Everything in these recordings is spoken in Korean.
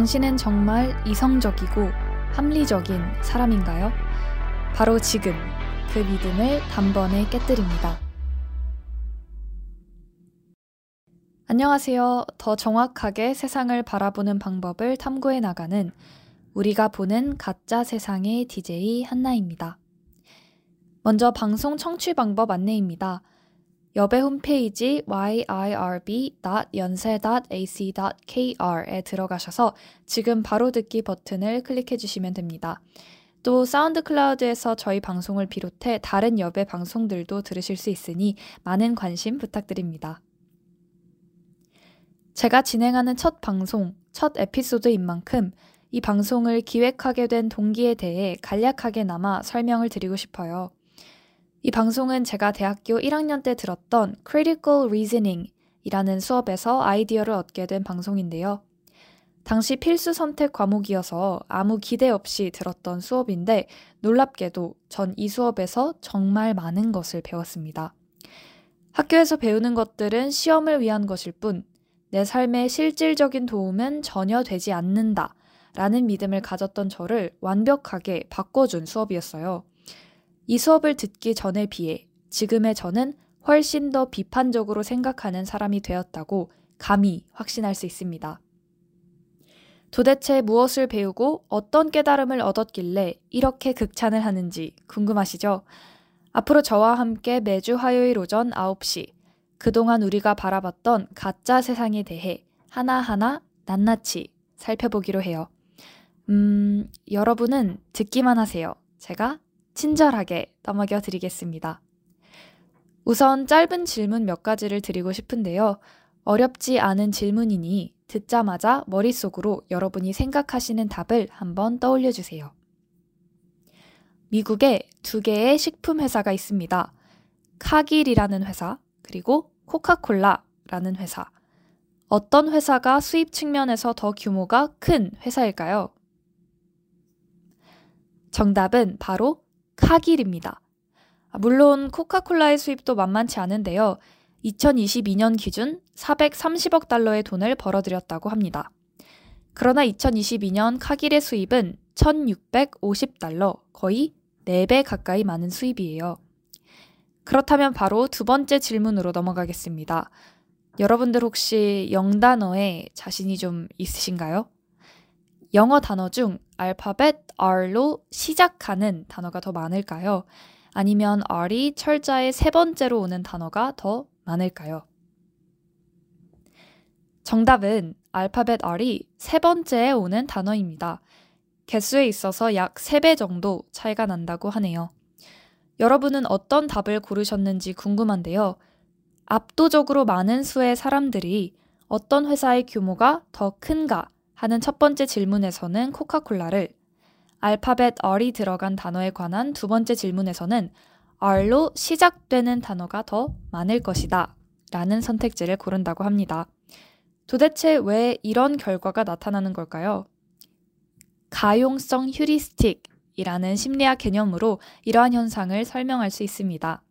당신은 정말 이성적이고 합리적인 사람인가요? 바로 지금 그 믿음을 단번에 깨뜨립니다. 안녕하세요. 더 정확하게 세상을 바라보는 방법을 탐구해 나가는 우리가 보는 가짜 세상의 DJ 한나입니다. 먼저 방송 청취 방법 안내입니다. 여배 홈페이지 yirb.연세.ac.kr에 들어가셔서 지금 바로 듣기 버튼을 클릭해 주시면 됩니다. 또 사운드 클라우드에서 저희 방송을 비롯해 다른 여배 방송들도 들으실 수 있으니 많은 관심 부탁드립니다. 제가 진행하는 첫 방송, 첫 에피소드인 만큼 이 방송을 기획하게 된 동기에 대해 간략하게나마 설명을 드리고 싶어요. 이 방송은 제가 대학교 1학년 때 들었던 Critical Reasoning 이라는 수업에서 아이디어를 얻게 된 방송인데요. 당시 필수 선택 과목이어서 아무 기대 없이 들었던 수업인데 놀랍게도 전 이 수업에서 정말 많은 것을 배웠습니다. 학교에서 배우는 것들은 시험을 위한 것일 뿐 내 삶에 실질적인 도움은 전혀 되지 않는다 라는 믿음을 가졌던 저를 완벽하게 바꿔준 수업이었어요. 이 수업을 듣기 전에 비해 지금의 저는 훨씬 더 비판적으로 생각하는 사람이 되었다고 감히 확신할 수 있습니다. 도대체 무엇을 배우고 어떤 깨달음을 얻었길래 이렇게 극찬을 하는지 궁금하시죠? 앞으로 저와 함께 매주 화요일 오전 9시 그동안 우리가 바라봤던 가짜 세상에 대해 하나하나 낱낱이 살펴보기로 해요. 음, 여러분은 듣기만 하세요. 제가 친절하게 넘어겨 드리겠습니다. 우선 짧은 질문 몇 가지를 드리고 싶은데요. 어렵지 않은 질문이니 듣자마자 머릿속으로 여러분이 생각하시는 답을 한번 떠올려 주세요. 미국에 두 개의 식품 회사가 있습니다. 카길이라는 회사, 그리고 코카콜라라는 회사. 어떤 회사가 수입 측면에서 더 규모가 큰 회사일까요? 정답은 바로 카길입니다. 아, 물론 코카콜라의 수입도 만만치 않은데요. 2022년 기준 430억 달러의 돈을 벌어들였다고 합니다. 그러나 2022년 카길의 수입은 1650달러, 거의 4배 가까이 많은 수입이에요. 그렇다면 바로 두 번째 질문으로 넘어가겠습니다. 여러분들 혹시 영단어에 자신이 좀 있으신가요? 영어 단어 중 알파벳 R로 시작하는 단어가 더 많을까요? 아니면 R이 철자의 세 번째로 오는 단어가 더 많을까요? 정답은 알파벳 R이 세 번째에 오는 단어입니다. 개수에 있어서 약 3배 정도 차이가 난다고 하네요. 여러분은 어떤 답을 고르셨는지 궁금한데요. 압도적으로 많은 수의 사람들이 어떤 회사의 규모가 더 큰가 하는 첫 번째 질문에서는 코카콜라를 알파벳 R이 들어간 단어에 관한 두 번째 질문에서는 R로 시작되는 단어가 더 많을 것이다 라는 선택지를 고른다고 합니다. 도대체 왜 이런 결과가 나타나는 걸까요? 가용성 휴리스틱이라는 심리학 개념으로 이러한 현상을 설명할 수 있습니다.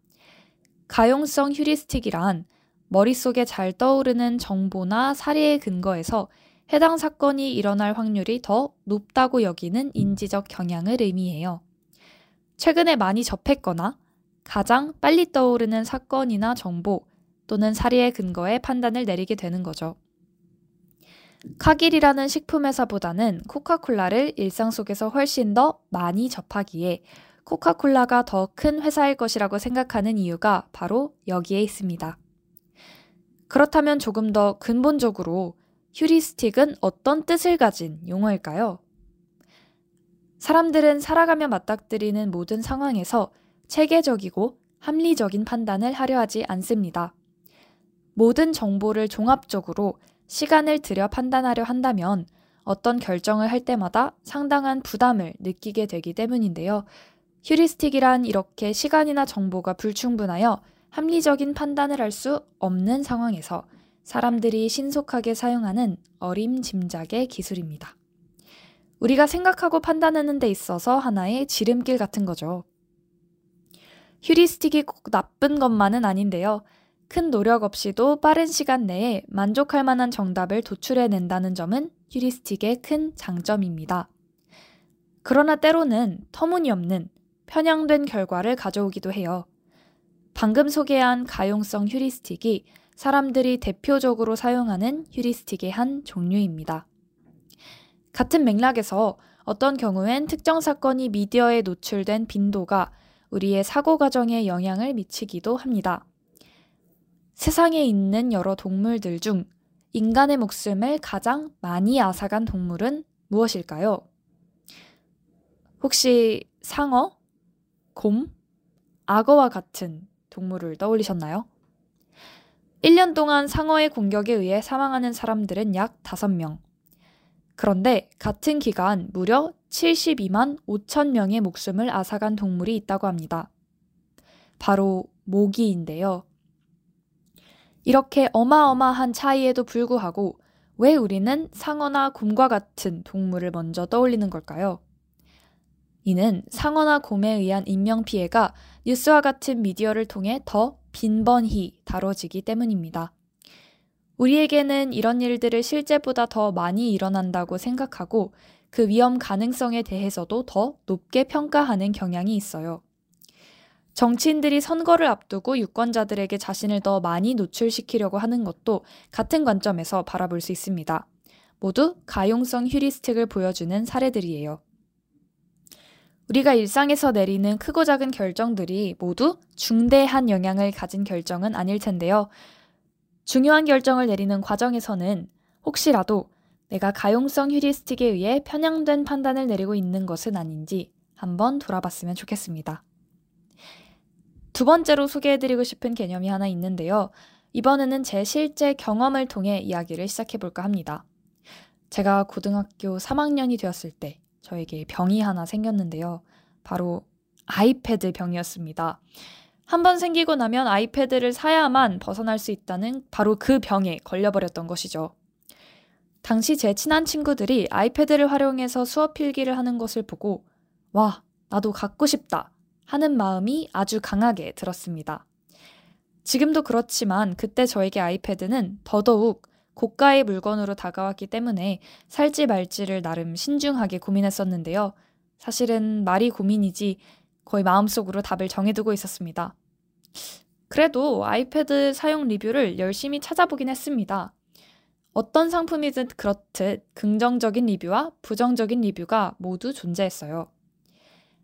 가용성 휴리스틱이란 머릿속에 잘 떠오르는 정보나 사례에 근거해서 해당 사건이 일어날 확률이 더 높다고 여기는 인지적 경향을 의미해요. 최근에 많이 접했거나 가장 빨리 떠오르는 사건이나 정보 또는 사례에 근거해 판단을 내리게 되는 거죠. 카길이라는 식품회사보다는 코카콜라를 일상 속에서 훨씬 더 많이 접하기에 코카콜라가 더 큰 회사일 것이라고 생각하는 이유가 바로 여기에 있습니다. 그렇다면 조금 더 근본적으로 휴리스틱은 어떤 뜻을 가진 용어일까요? 사람들은 살아가며 맞닥뜨리는 모든 상황에서 체계적이고 합리적인 판단을 하려 하지 않습니다. 모든 정보를 종합적으로 시간을 들여 판단하려 한다면 어떤 결정을 할 때마다 상당한 부담을 느끼게 되기 때문인데요. 휴리스틱이란 이렇게 시간이나 정보가 불충분하여 합리적인 판단을 할 수 없는 상황에서 사람들이 신속하게 사용하는 어림짐작의 기술입니다. 우리가 생각하고 판단하는 데 있어서 하나의 지름길 같은 거죠. 휴리스틱이 꼭 나쁜 것만은 아닌데요. 큰 노력 없이도 빠른 시간 내에 만족할 만한 정답을 도출해낸다는 점은 휴리스틱의 큰 장점입니다. 그러나 때로는 터무니없는 편향된 결과를 가져오기도 해요. 방금 소개한 가용성 휴리스틱이 사람들이 대표적으로 사용하는 휴리스틱의 한 종류입니다. 같은 맥락에서 어떤 경우엔 특정 사건이 미디어에 노출된 빈도가 우리의 사고 과정에 영향을 미치기도 합니다. 세상에 있는 여러 동물들 중 인간의 목숨을 가장 많이 앗아간 동물은 무엇일까요? 혹시 상어, 곰, 악어와 같은 동물을 떠올리셨나요? 1년 동안 상어의 공격에 의해 사망하는 사람들은 약 5명. 그런데 같은 기간 무려 72만 5천 명의 목숨을 앗아간 동물이 있다고 합니다. 바로 모기인데요. 이렇게 어마어마한 차이에도 불구하고 왜 우리는 상어나 곰과 같은 동물을 먼저 떠올리는 걸까요? 이는 상어나 곰에 의한 인명피해가 뉴스와 같은 미디어를 통해 더 빈번히 다뤄지기 때문입니다. 우리에게는 이런 일들을 실제보다 더 많이 일어난다고 생각하고 그 위험 가능성에 대해서도 더 높게 평가하는 경향이 있어요. 정치인들이 선거를 앞두고 유권자들에게 자신을 더 많이 노출시키려고 하는 것도 같은 관점에서 바라볼 수 있습니다. 모두 가용성 휴리스틱을 보여주는 사례들이에요. 우리가 일상에서 내리는 크고 작은 결정들이 모두 중대한 영향을 가진 결정은 아닐 텐데요. 중요한 결정을 내리는 과정에서는 혹시라도 내가 가용성 휴리스틱에 의해 편향된 판단을 내리고 있는 것은 아닌지 한번 돌아봤으면 좋겠습니다. 두 번째로 소개해드리고 싶은 개념이 하나 있는데요. 이번에는 제 실제 경험을 통해 이야기를 시작해볼까 합니다. 제가 고등학교 3학년이 되었을 때 저에게 병이 하나 생겼는데요. 바로 아이패드 병이었습니다. 한번 생기고 나면 아이패드를 사야만 벗어날 수 있다는 바로 그 병에 걸려버렸던 것이죠. 당시 제 친한 친구들이 아이패드를 활용해서 수업 필기를 하는 것을 보고, 와, 나도 갖고 싶다 하는 마음이 아주 강하게 들었습니다. 지금도 그렇지만 그때 저에게 아이패드는 더더욱 고가의 물건으로 다가왔기 때문에 살지 말지를 나름 신중하게 고민했었는데요. 사실은 말이 고민이지 거의 마음속으로 답을 정해두고 있었습니다. 그래도 아이패드 사용 리뷰를 열심히 찾아보긴 했습니다. 어떤 상품이든 그렇듯 긍정적인 리뷰와 부정적인 리뷰가 모두 존재했어요.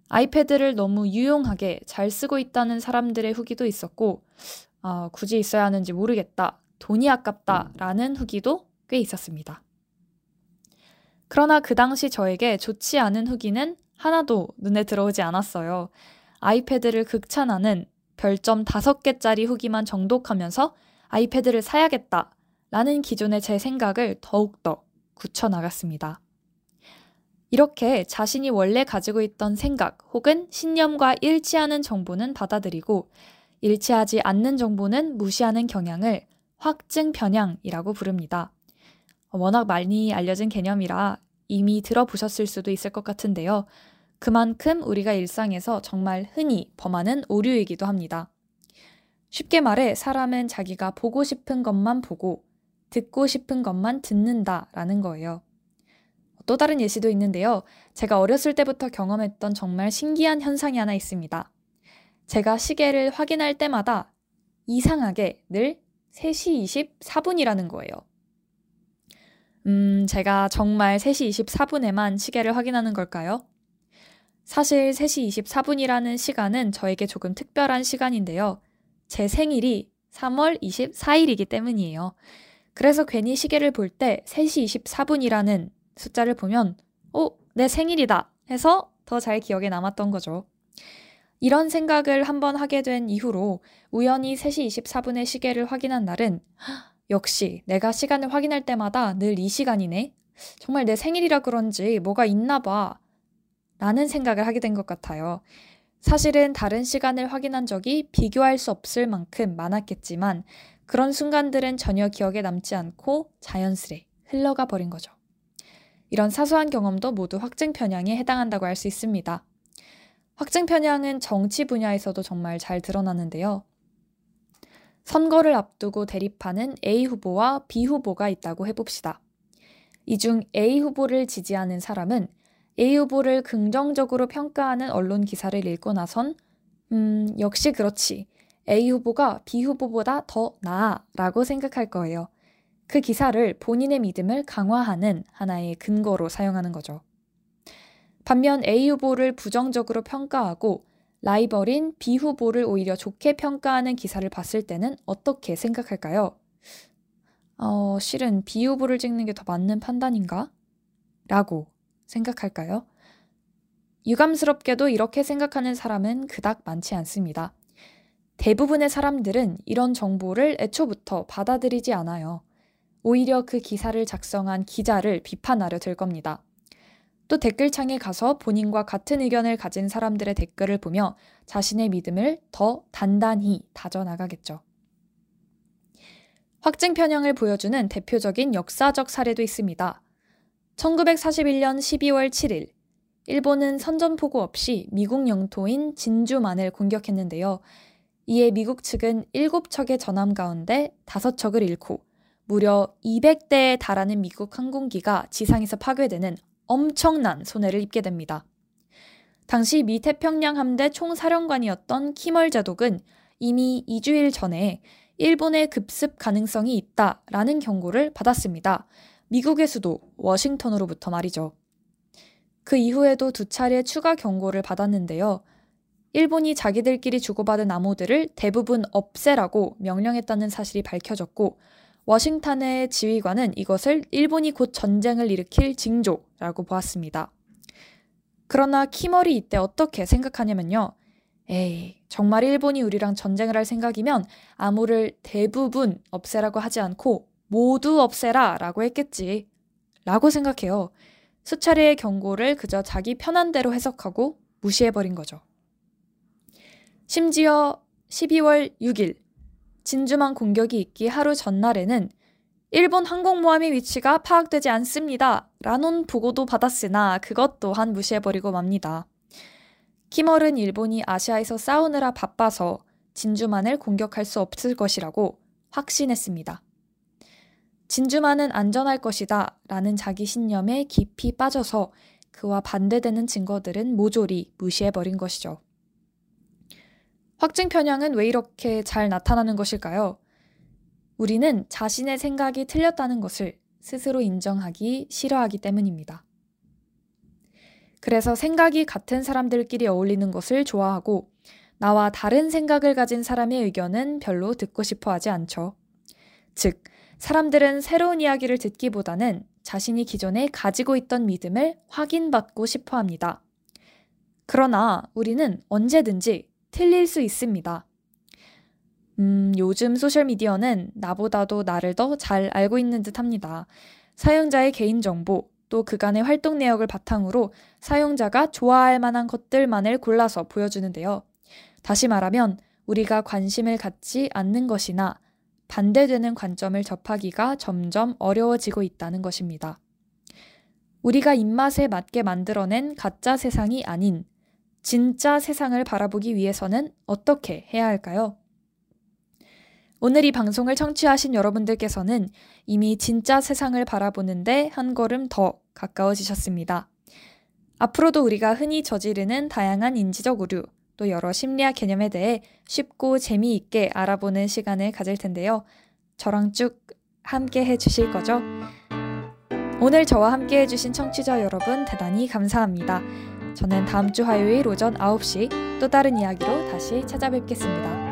아이패드를 너무 유용하게 잘 쓰고 있다는 사람들의 후기도 있었고, 아, 굳이 있어야 하는지 모르겠다. 돈이 아깝다라는 후기도 꽤 있었습니다. 그러나 그 당시 저에게 좋지 않은 후기는 하나도 눈에 들어오지 않았어요. 아이패드를 극찬하는 별점 5개짜리 후기만 정독하면서 아이패드를 사야겠다 라는 기존의 제 생각을 더욱더 굳혀나갔습니다. 이렇게 자신이 원래 가지고 있던 생각 혹은 신념과 일치하는 정보는 받아들이고 일치하지 않는 정보는 무시하는 경향을 확증 편향이라고 부릅니다. 워낙 많이 알려진 개념이라 이미 들어보셨을 수도 있을 것 같은데요. 그만큼 우리가 일상에서 정말 흔히 범하는 오류이기도 합니다. 쉽게 말해 사람은 자기가 보고 싶은 것만 보고 듣고 싶은 것만 듣는다라는 거예요. 또 다른 예시도 있는데요. 제가 어렸을 때부터 경험했던 정말 신기한 현상이 하나 있습니다. 제가 시계를 확인할 때마다 이상하게 늘 3시 24분이라는 거예요. 음, 제가 정말 3시 24분에만 시계를 확인하는 걸까요? 사실 3시 24분이라는 시간은 저에게 조금 특별한 시간인데요. 제 생일이 3월 24일이기 때문이에요. 그래서 괜히 시계를 볼 때 3시 24분이라는 숫자를 보면, 어, 내 생일이다 해서 더 잘 기억에 남았던 거죠. 이런 생각을 한번 하게 된 이후로 우연히 3시 24분의 시계를 확인한 날은 역시 내가 시간을 확인할 때마다 늘 이 시간이네. 정말 내 생일이라 그런지 뭐가 있나 봐. 라는 생각을 하게 된 것 같아요. 사실은 다른 시간을 확인한 적이 비교할 수 없을 만큼 많았겠지만 그런 순간들은 전혀 기억에 남지 않고 자연스레 흘러가 버린 거죠. 이런 사소한 경험도 모두 확증 편향에 해당한다고 할 수 있습니다. 확증 편향은 정치 분야에서도 정말 잘 드러나는데요. 선거를 앞두고 대립하는 A 후보와 B 후보가 있다고 해봅시다. 이 중 A 후보를 지지하는 사람은 A 후보를 긍정적으로 평가하는 언론 기사를 읽고 나선 음, 역시 그렇지. A 후보가 B 후보보다 더 나아 라고 생각할 거예요. 그 기사를 본인의 믿음을 강화하는 하나의 근거로 사용하는 거죠. 반면 A 후보를 부정적으로 평가하고 라이벌인 B 후보를 오히려 좋게 평가하는 기사를 봤을 때는 어떻게 생각할까요? 어, 실은 B 후보를 찍는 게 더 맞는 판단인가? 라고 생각할까요? 유감스럽게도 이렇게 생각하는 사람은 그닥 많지 않습니다. 대부분의 사람들은 이런 정보를 애초부터 받아들이지 않아요. 오히려 그 기사를 작성한 기자를 비판하려 들 겁니다. 또 댓글창에 가서 본인과 같은 의견을 가진 사람들의 댓글을 보며 자신의 믿음을 더 단단히 다져나가겠죠. 확증 편향을 보여주는 대표적인 역사적 사례도 있습니다. 1941년 12월 7일, 일본은 선전포고 없이 미국 영토인 진주만을 공격했는데요. 이에 미국 측은 7척의 전함 가운데 5척을 잃고 무려 200대에 달하는 미국 항공기가 지상에서 파괴되는 엄청난 손해를 입게 됩니다. 당시 미 태평양 함대 총사령관이었던 키멀 제독은 이미 2주일 전에 일본의 급습 가능성이 있다라는 경고를 받았습니다. 미국의 수도 워싱턴으로부터 말이죠. 그 이후에도 두 차례 추가 경고를 받았는데요. 일본이 자기들끼리 주고받은 암호들을 대부분 없애라고 명령했다는 사실이 밝혀졌고 워싱턴의 지휘관은 이것을 일본이 곧 전쟁을 일으킬 징조라고 보았습니다. 그러나 키머리 이때 어떻게 생각하냐면요. 에이, 정말 일본이 우리랑 전쟁을 할 생각이면 암호를 대부분 없애라고 하지 않고 모두 없애라 라고 했겠지. 라고 생각해요. 수차례의 경고를 그저 자기 편한 대로 해석하고 무시해버린 거죠. 심지어 12월 6일 진주만 공격이 있기 하루 전날에는 일본 항공모함의 위치가 파악되지 않습니다. 라는 보고도 받았으나 그것 또한 무시해버리고 맙니다. 키멀은 일본이 아시아에서 싸우느라 바빠서 진주만을 공격할 수 없을 것이라고 확신했습니다. 진주만은 안전할 것이다 라는 자기 신념에 깊이 빠져서 그와 반대되는 증거들은 모조리 무시해버린 것이죠. 확증 편향은 왜 이렇게 잘 나타나는 것일까요? 우리는 자신의 생각이 틀렸다는 것을 스스로 인정하기 싫어하기 때문입니다. 그래서 생각이 같은 사람들끼리 어울리는 것을 좋아하고 나와 다른 생각을 가진 사람의 의견은 별로 듣고 싶어 하지 않죠. 즉, 사람들은 새로운 이야기를 듣기보다는 자신이 기존에 가지고 있던 믿음을 확인받고 싶어 합니다. 그러나 우리는 언제든지 틀릴 수 있습니다. 음, 요즘 소셜미디어는 나보다도 나를 더 잘 알고 있는 듯 합니다. 사용자의 개인정보, 또 그간의 활동 내역을 바탕으로 사용자가 좋아할 만한 것들만을 골라서 보여주는데요. 다시 말하면 우리가 관심을 갖지 않는 것이나 반대되는 관점을 접하기가 점점 어려워지고 있다는 것입니다. 우리가 입맛에 맞게 만들어낸 가짜 세상이 아닌 진짜 세상을 바라보기 위해서는 어떻게 해야 할까요? 오늘 이 방송을 청취하신 여러분들께서는 이미 진짜 세상을 바라보는데 한 걸음 더 가까워지셨습니다. 앞으로도 우리가 흔히 저지르는 다양한 인지적 오류, 또 여러 심리학 개념에 대해 쉽고 재미있게 알아보는 시간을 가질 텐데요. 저랑 쭉 함께 해주실 거죠? 오늘 저와 함께 해주신 청취자 여러분 대단히 감사합니다. 저는 다음 주 화요일 오전 9시 또 다른 이야기로 다시 찾아뵙겠습니다.